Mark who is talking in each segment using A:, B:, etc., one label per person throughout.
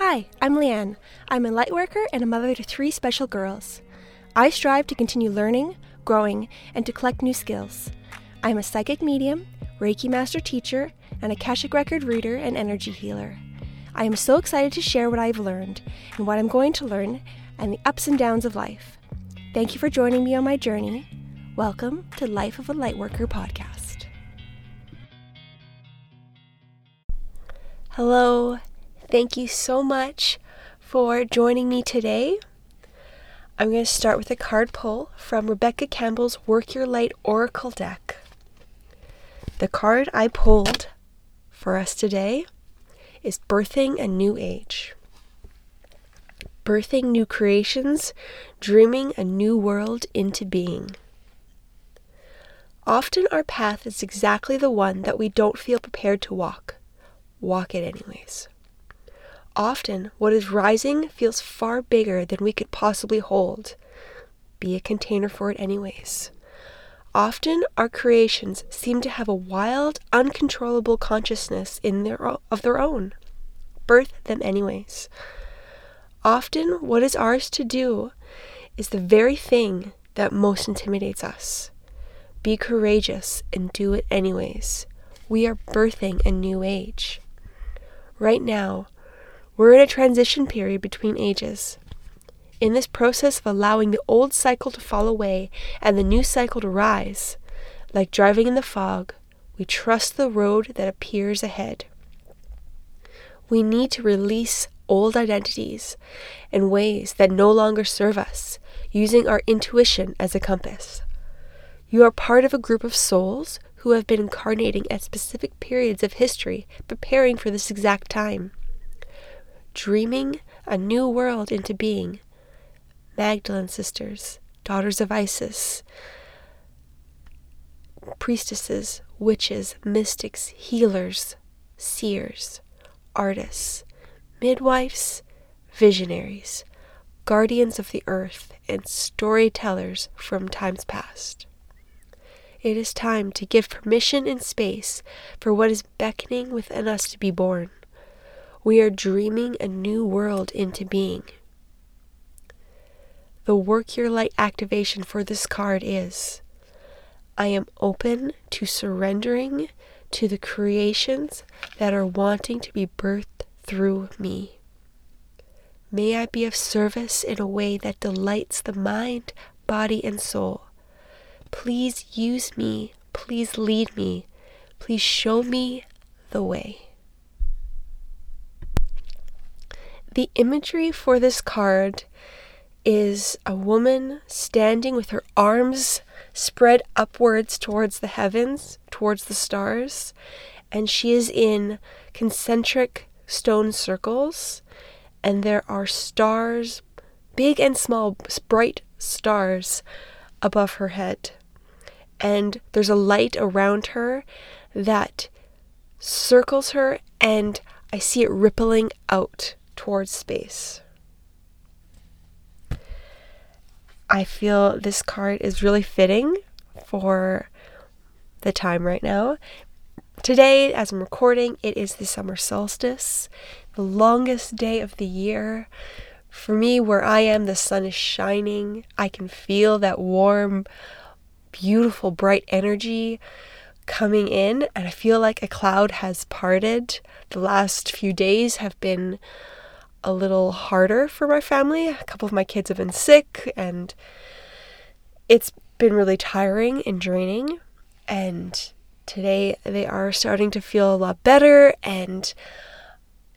A: Hi, I'm Leanne. I'm a light worker and a mother to three special girls. I strive to continue learning, growing, and to collect new skills. I am a psychic medium, Reiki master teacher, and a Akashic record reader and energy healer. I am so excited to share what I've learned and what I'm going to learn and the ups and downs of life. Thank you for joining me on my journey. Welcome to Life of a Lightworker podcast. Hello, thank you so much for joining me today. I'm going to start with a card pull from Rebecca Campbell's Work Your Light Oracle deck. The card I pulled for us today is Birthing a New Age. Birthing new creations, dreaming a new world into being. Often our path is exactly the one that we don't feel prepared to walk. Walk it anyways. Often, what is rising feels far bigger than we could possibly hold. Be a container for it anyways. Often, our creations seem to have a wild, uncontrollable consciousness in their of their own. Birth them anyways. Often, what is ours to do is the very thing that most intimidates us. Be courageous and do it anyways. We are birthing a new age. Right now, we're in a transition period between ages. In this process of allowing the old cycle to fall away and the new cycle to rise, like driving in the fog, we trust the road that appears ahead. We need to release old identities and ways that no longer serve us, using our intuition as a compass. You are part of a group of souls who have been incarnating at specific periods of history, preparing for this exact time. Dreaming a new world into being. Magdalene sisters, daughters of Isis, priestesses, witches, mystics, healers, seers, artists, midwives, visionaries, guardians of the earth, and storytellers from times past. It is time to give permission and space for what is beckoning within us to be born. We are dreaming a new world into being. The Work Your Light activation for this card is I am open to surrendering to the creations that are wanting to be birthed through me. May I be of service in a way that delights the mind, body, and soul. Please use me. Please lead me. Please show me the way. The imagery for this card is a woman standing with her arms spread upwards towards the heavens, towards the stars, and she is in concentric stone circles, and there are stars, big and small, bright stars above her head. And there's a light around her that circles her, and I see it rippling out towards space. I feel this card is really fitting for the time right now. Today, as I'm recording, it is the summer solstice, the longest day of the year. For me, where I am, the sun is shining. I can feel that warm beautiful, bright energy coming in, and I feel like a cloud has parted. The last few days have been a little harder for my family. A couple of my kids have been sick, and it's been really tiring and draining. And today they are starting to feel a lot better, and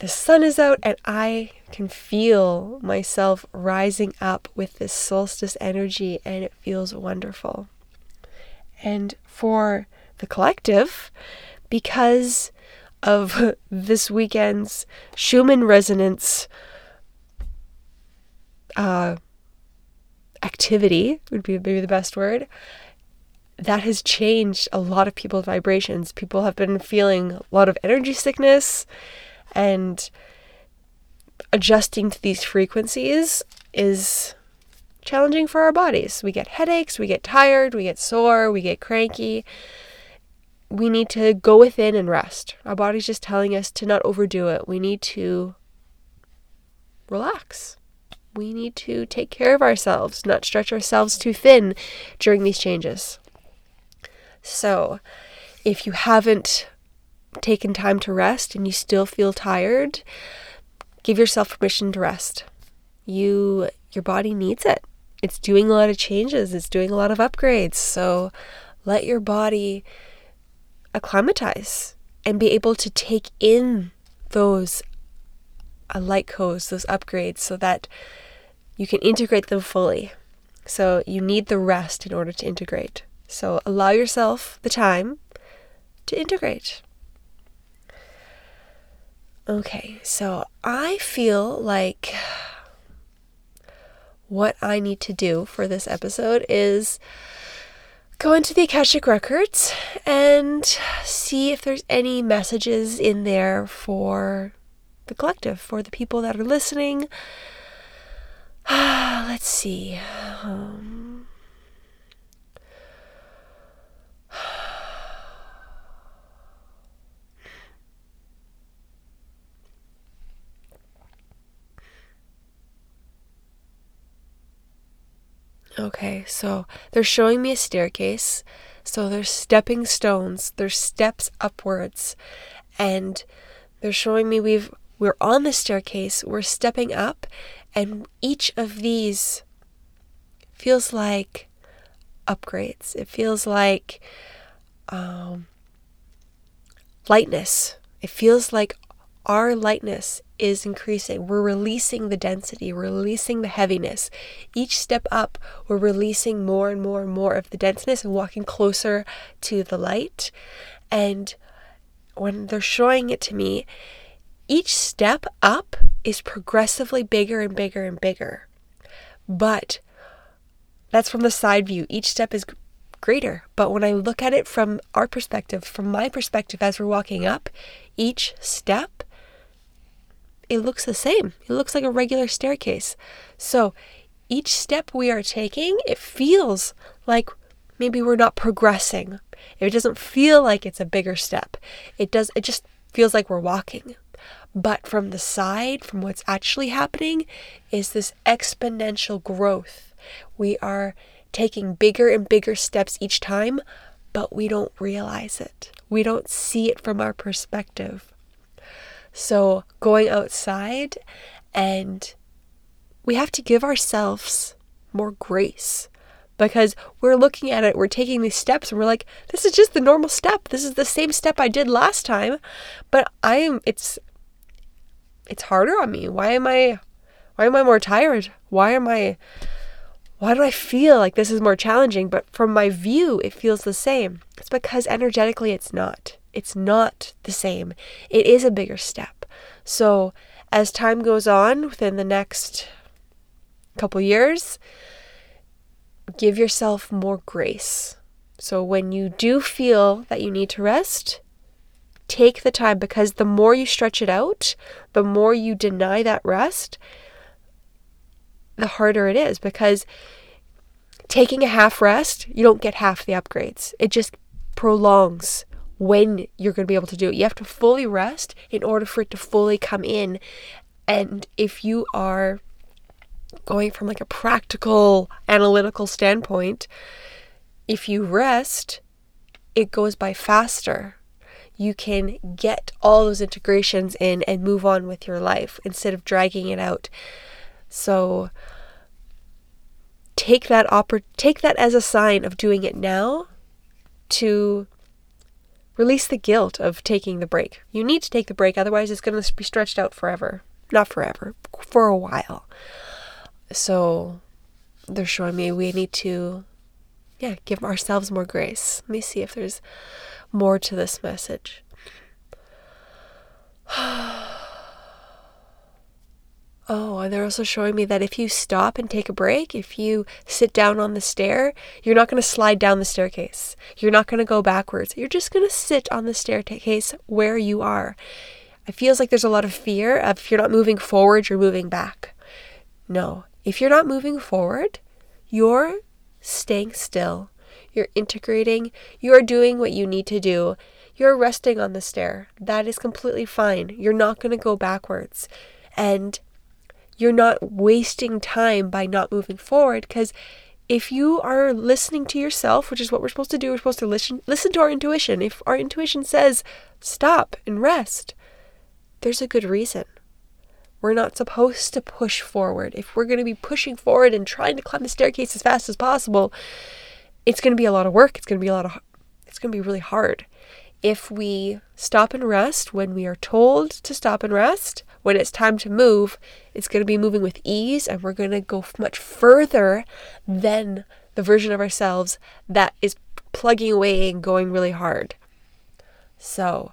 A: the sun is out, and I can feel myself rising up with this solstice energy, and it feels wonderful and for the collective because of this weekend's Schumann resonance uh, activity, would be maybe the best word. That has changed a lot of people's vibrations. People have been feeling a lot of energy sickness and adjusting to these frequencies is challenging for our bodies. We get headaches, we get tired, we get sore, we get cranky. We need to go within and rest. Our body's just telling us to not overdo it. We need to relax. We need to take care of ourselves, not stretch ourselves too thin during these changes. So, if you haven't taken time to rest and you still feel tired, give yourself permission to rest. You your body needs it. It's doing a lot of changes, it's doing a lot of upgrades. So, let your body acclimatize and be able to take in those uh, light codes, those upgrades, so that you can integrate them fully. So you need the rest in order to integrate. So allow yourself the time to integrate. Okay, so I feel like what I need to do for this episode is go into the Akashic Records and see if there's any messages in there for the collective, for the people that are listening. Let's see. Um, Okay, so they're showing me a staircase. So there's stepping stones, there's steps upwards, and they're showing me we've we're on the staircase, we're stepping up, and each of these feels like upgrades. It feels like um, lightness. It feels like our lightness is increasing. We're releasing the density, we're releasing the heaviness. Each step up, we're releasing more and more and more of the denseness and walking closer to the light. And when they're showing it to me, each step up is progressively bigger and bigger and bigger. But that's from the side view. Each step is greater. But when I look at it from our perspective, from my perspective as we're walking up, each step it looks the same. It looks like a regular staircase. So each step we are taking, it feels like maybe we're not progressing. It doesn't feel like it's a bigger step. It does it just feels like we're walking. But from the side, from what's actually happening, is this exponential growth. We are taking bigger and bigger steps each time, but we don't realize it. We don't see it from our perspective. So, going outside and we have to give ourselves more grace because we're looking at it, we're taking these steps, and we're like, this is just the normal step. This is the same step I did last time, but I'm it's it's harder on me. Why am I why am I more tired? Why am I why do I feel like this is more challenging? But from my view, it feels the same. It's because energetically it's not. It's not the same. It is a bigger step. So, as time goes on within the next couple years, give yourself more grace. So, when you do feel that you need to rest, take the time because the more you stretch it out, the more you deny that rest, the harder it is because taking a half rest, you don't get half the upgrades. It just prolongs when you're going to be able to do it. You have to fully rest in order for it to fully come in. And if you are going from like a practical analytical standpoint, if you rest, it goes by faster. You can get all those integrations in and move on with your life instead of dragging it out. So take that oppor- take that as a sign of doing it now to Release the guilt of taking the break. You need to take the break, otherwise, it's going to be stretched out forever. Not forever, for a while. So, they're showing me we need to, yeah, give ourselves more grace. Let me see if there's more to this message. Oh, and they're also showing me that if you stop and take a break, if you sit down on the stair, you're not going to slide down the staircase. You're not going to go backwards. You're just going to sit on the staircase where you are. It feels like there's a lot of fear of if you're not moving forward, you're moving back. No, if you're not moving forward, you're staying still. You're integrating. You're doing what you need to do. You're resting on the stair. That is completely fine. You're not going to go backwards. And you're not wasting time by not moving forward because if you are listening to yourself, which is what we're supposed to do, we're supposed to listen listen to our intuition. If our intuition says stop and rest, there's a good reason. We're not supposed to push forward. If we're going to be pushing forward and trying to climb the staircase as fast as possible, it's going to be a lot of work. It's going to be a lot of it's going to be really hard. If we stop and rest when we are told to stop and rest, when it's time to move, it's going to be moving with ease and we're going to go much further than the version of ourselves that is plugging away and going really hard. So,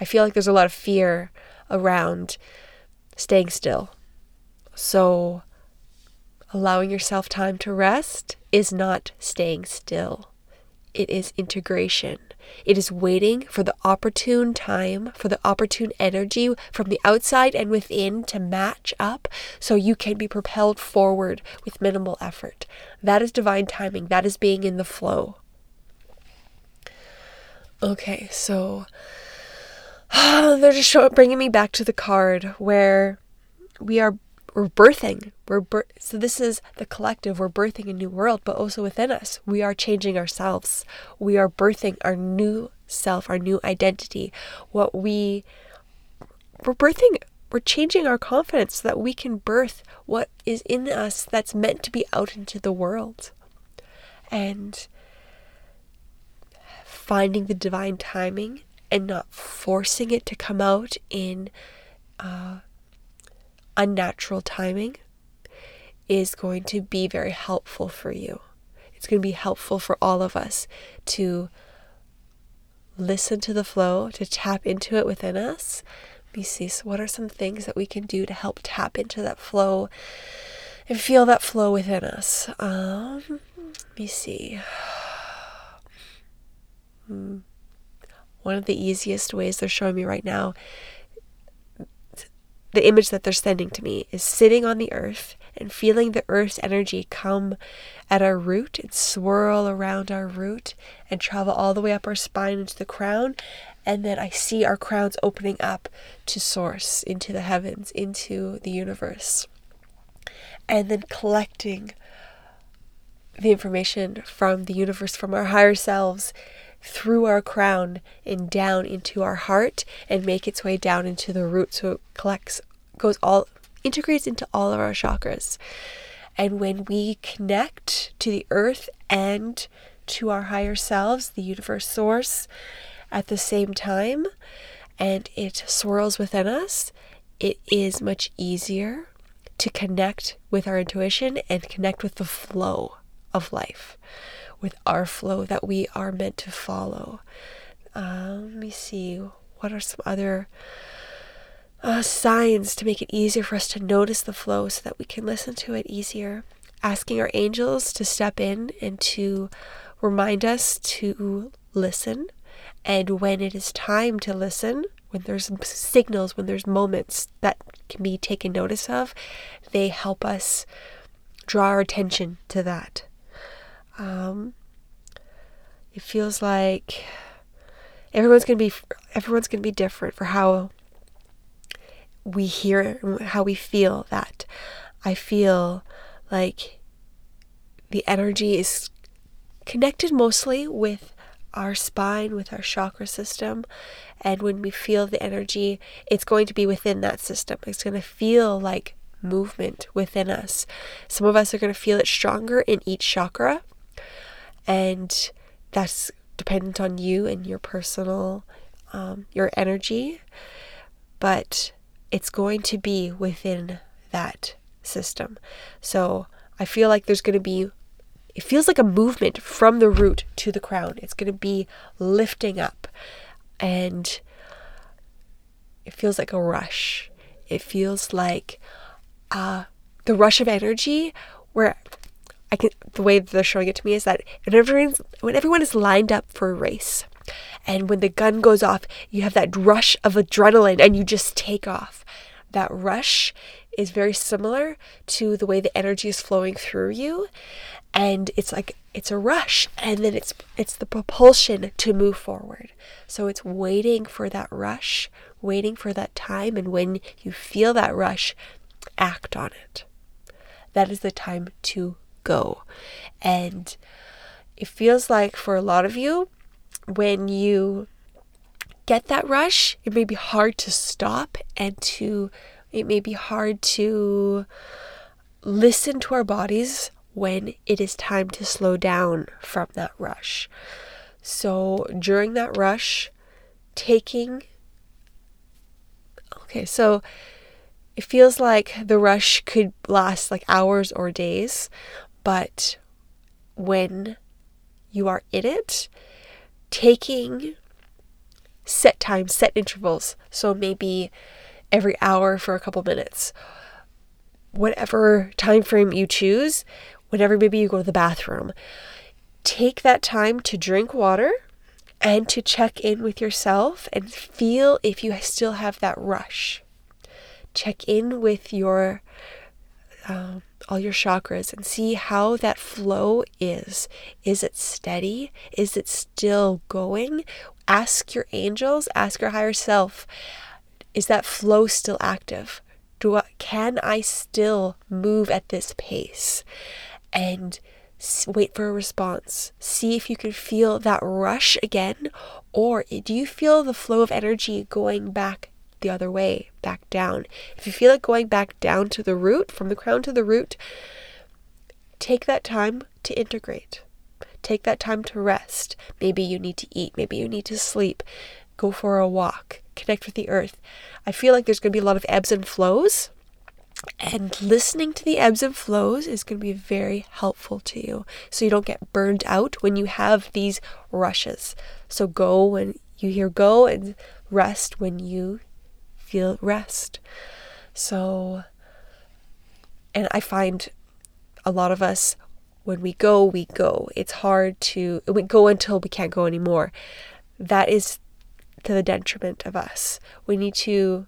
A: I feel like there's a lot of fear around staying still. So, allowing yourself time to rest is not staying still, it is integration. It is waiting for the opportune time, for the opportune energy from the outside and within to match up so you can be propelled forward with minimal effort. That is divine timing. That is being in the flow. Okay, so they're just show, bringing me back to the card where we are we're birthing. We're bir- so this is the collective. We're birthing a new world, but also within us, we are changing ourselves. We are birthing our new self, our new identity. What we we're birthing, we're changing our confidence so that we can birth what is in us that's meant to be out into the world. And finding the divine timing and not forcing it to come out in uh, unnatural timing is going to be very helpful for you. It's going to be helpful for all of us to listen to the flow, to tap into it within us. Let me see. So, what are some things that we can do to help tap into that flow and feel that flow within us? Um, let me see. Hmm one of the easiest ways they're showing me right now, the image that they're sending to me is sitting on the earth and feeling the earth's energy come at our root and swirl around our root and travel all the way up our spine into the crown. And then I see our crowns opening up to source, into the heavens, into the universe. And then collecting the information from the universe, from our higher selves, through our crown and down into our heart and make its way down into the root. So it collects goes all integrates into all of our chakras. And when we connect to the earth and to our higher selves the universe source at the same time and it swirls within us it is much easier to connect with our intuition and connect with the flow of life with our flow that we are meant to follow. Uh, let me see. What are some other uh, signs to make it easier for us to notice the flow so that we can listen to it easier? Asking our angels to step in and to remind us to listen. And when it is time to listen, when there's signals, when there's moments that can be taken notice of, they help us draw our attention to that. Um, it feels like everyone's gonna be everyone's gonna be different for how we hear how we feel that. I feel like the energy is connected mostly with our spine, with our chakra system. And when we feel the energy, it's going to be within that system. It's going to feel like movement within us. Some of us are going to feel it stronger in each chakra. And that's dependent on you and your personal, um, your energy. But it's going to be within that system. So I feel like there's going to be, it feels like a movement from the root to the crown. It's going to be lifting up. And it feels like a rush. It feels like uh, the rush of energy where I can the way they're showing it to me is that when everyone's when everyone is lined up for a race, and when the gun goes off, you have that rush of adrenaline and you just take off. That rush is very similar to the way the energy is flowing through you and it's like it's a rush and then it's it's the propulsion to move forward so it's waiting for that rush waiting for that time and when you feel that rush act on it. That is the time to go. And it feels like for a lot of you, when you get that rush, it may be hard to stop and to, it may be hard to listen to our bodies when it is time to slow down from that rush. So during that rush, taking, okay, so it feels like the rush could last like hours or days, but when you are in it, taking set times, set intervals, so maybe every hour for a couple minutes, whatever time frame you choose, whenever maybe you go to the bathroom, take that time to drink water and to check in with yourself and feel if you still have that rush. Check in with your um, all your chakras and see how that flow is. Is it steady? Is it still going? Ask your angels, ask your higher self, is that flow still active? Do I, can I still move at this pace? And wait for a response. See if you can feel that rush again, or do you feel the flow of energy going back the other way, back down? If you feel it going back down to the root, from the crown to the root, take that time to integrate. Take that time to rest. Maybe you need to eat, maybe you need to sleep. Go for a walk, connect with the earth. I feel like there's going to be a lot of ebbs and flows and listening to the ebbs and flows is going to be very helpful to you so you don't get burned out when you have these rushes. So go when you hear go and rest when you feel rest. So, and I find a lot of us, when we go, we go. It's hard to, we go until we can't go anymore. That is to the detriment of us. We need to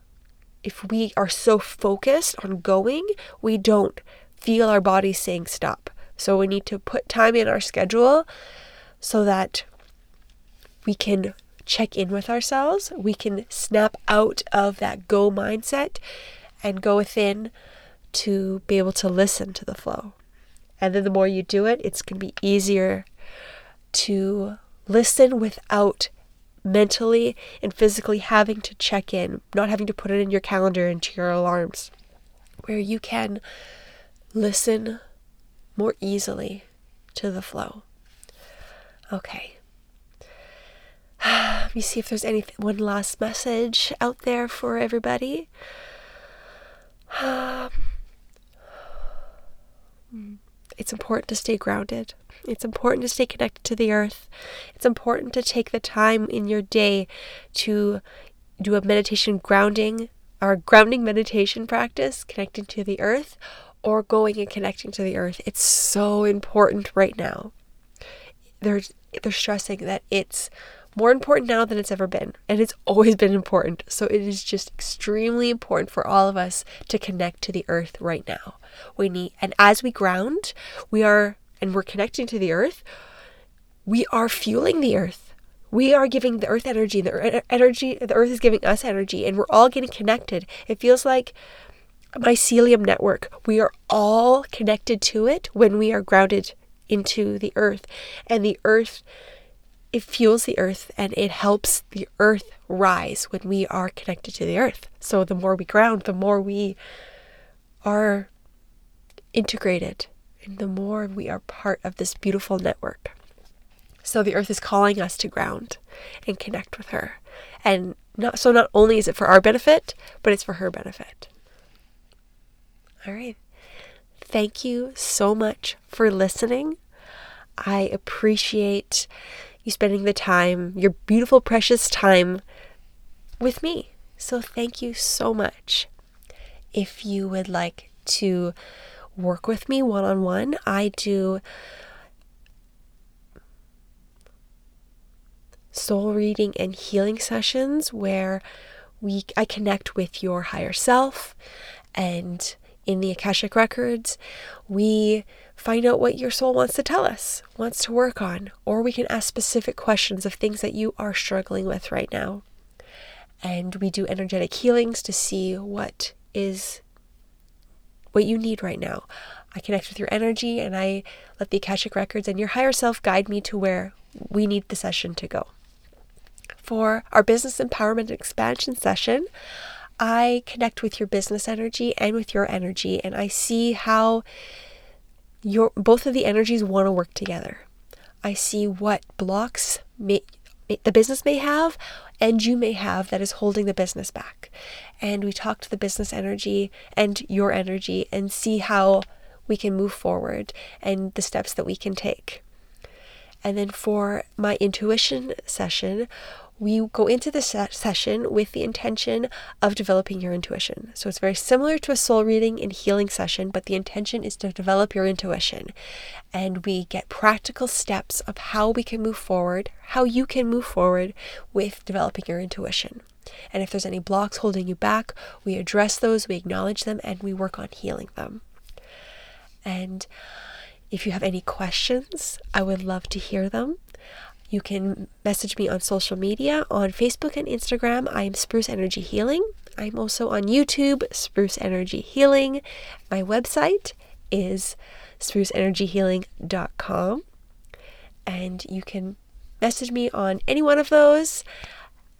A: if we are so focused on going, we don't feel our body saying stop. So we need to put time in our schedule so that we can check in with ourselves. We can snap out of that go mindset and go within to be able to listen to the flow. And then the more you do it, it's going to be easier to listen without mentally and physically having to check in, not having to put it in your calendar into your alarms, where you can listen more easily to the flow. Okay. Let me see if there's any one last message out there for everybody. Um, it's important to stay grounded. It's important to stay connected to the earth. It's important to take the time in your day to do a meditation grounding or grounding meditation practice, connecting to the earth, or going and connecting to the earth. It's so important right now. They're they're stressing that it's more important now than it's ever been, and it's always been important. So it is just extremely important for all of us to connect to the earth right now. We need, and as we ground, we are and we're connecting to the earth, we are fueling the earth. We are giving the earth energy. The energy, the earth is giving us energy, and we're all getting connected. It feels like mycelium network. We are all connected to it when we are grounded into the earth, and the earth it fuels the earth and it helps the earth rise when we are connected to the earth. So the more we ground, the more we are integrated and the more we are part of this beautiful network. So the earth is calling us to ground and connect with her. And not so not only is it for our benefit, but it's for her benefit. All right. Thank you so much for listening. I appreciate you spending the time, your beautiful, precious time with me. So thank you so much. If you would like to work with me one on one. I do soul reading and healing sessions where we I connect with your higher self and in the Akashic records we find out what your soul wants to tell us, wants to work on, or we can ask specific questions of things that you are struggling with right now. And we do energetic healings to see what is what you need right now. I connect with your energy and I let the Akashic Records and your higher self guide me to where we need the session to go. For our business empowerment and expansion session, I connect with your business energy and with your energy, and I see how your both of the energies want to work together. I see what blocks may, the business may have and you may have that is holding the business back. And we talk to the business energy and your energy and see how we can move forward and the steps that we can take. And then for my intuition session, we go into the session with the intention of developing your intuition. So it's very similar to a soul reading and healing session, but the intention is to develop your intuition. And we get practical steps of how we can move forward, how you can move forward with developing your intuition. And if there's any blocks holding you back, we address those, we acknowledge them, and we work on healing them. And if you have any questions, I would love to hear them. You can message me on social media on Facebook and Instagram. I am Spruce Energy Healing. I'm also on YouTube, Spruce Energy Healing. My website is spruceenergyhealing.com. And you can message me on any one of those.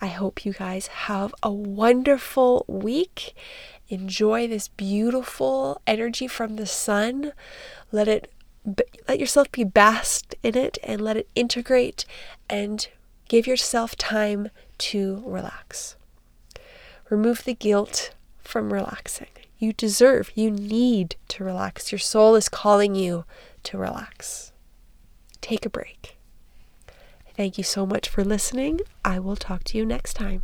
A: I hope you guys have a wonderful week. Enjoy this beautiful energy from the sun. Let it let yourself be basked in it and let it integrate and give yourself time to relax. Remove the guilt from relaxing. You deserve, you need to relax. Your soul is calling you to relax. Take a break. Thank you so much for listening. I will talk to you next time.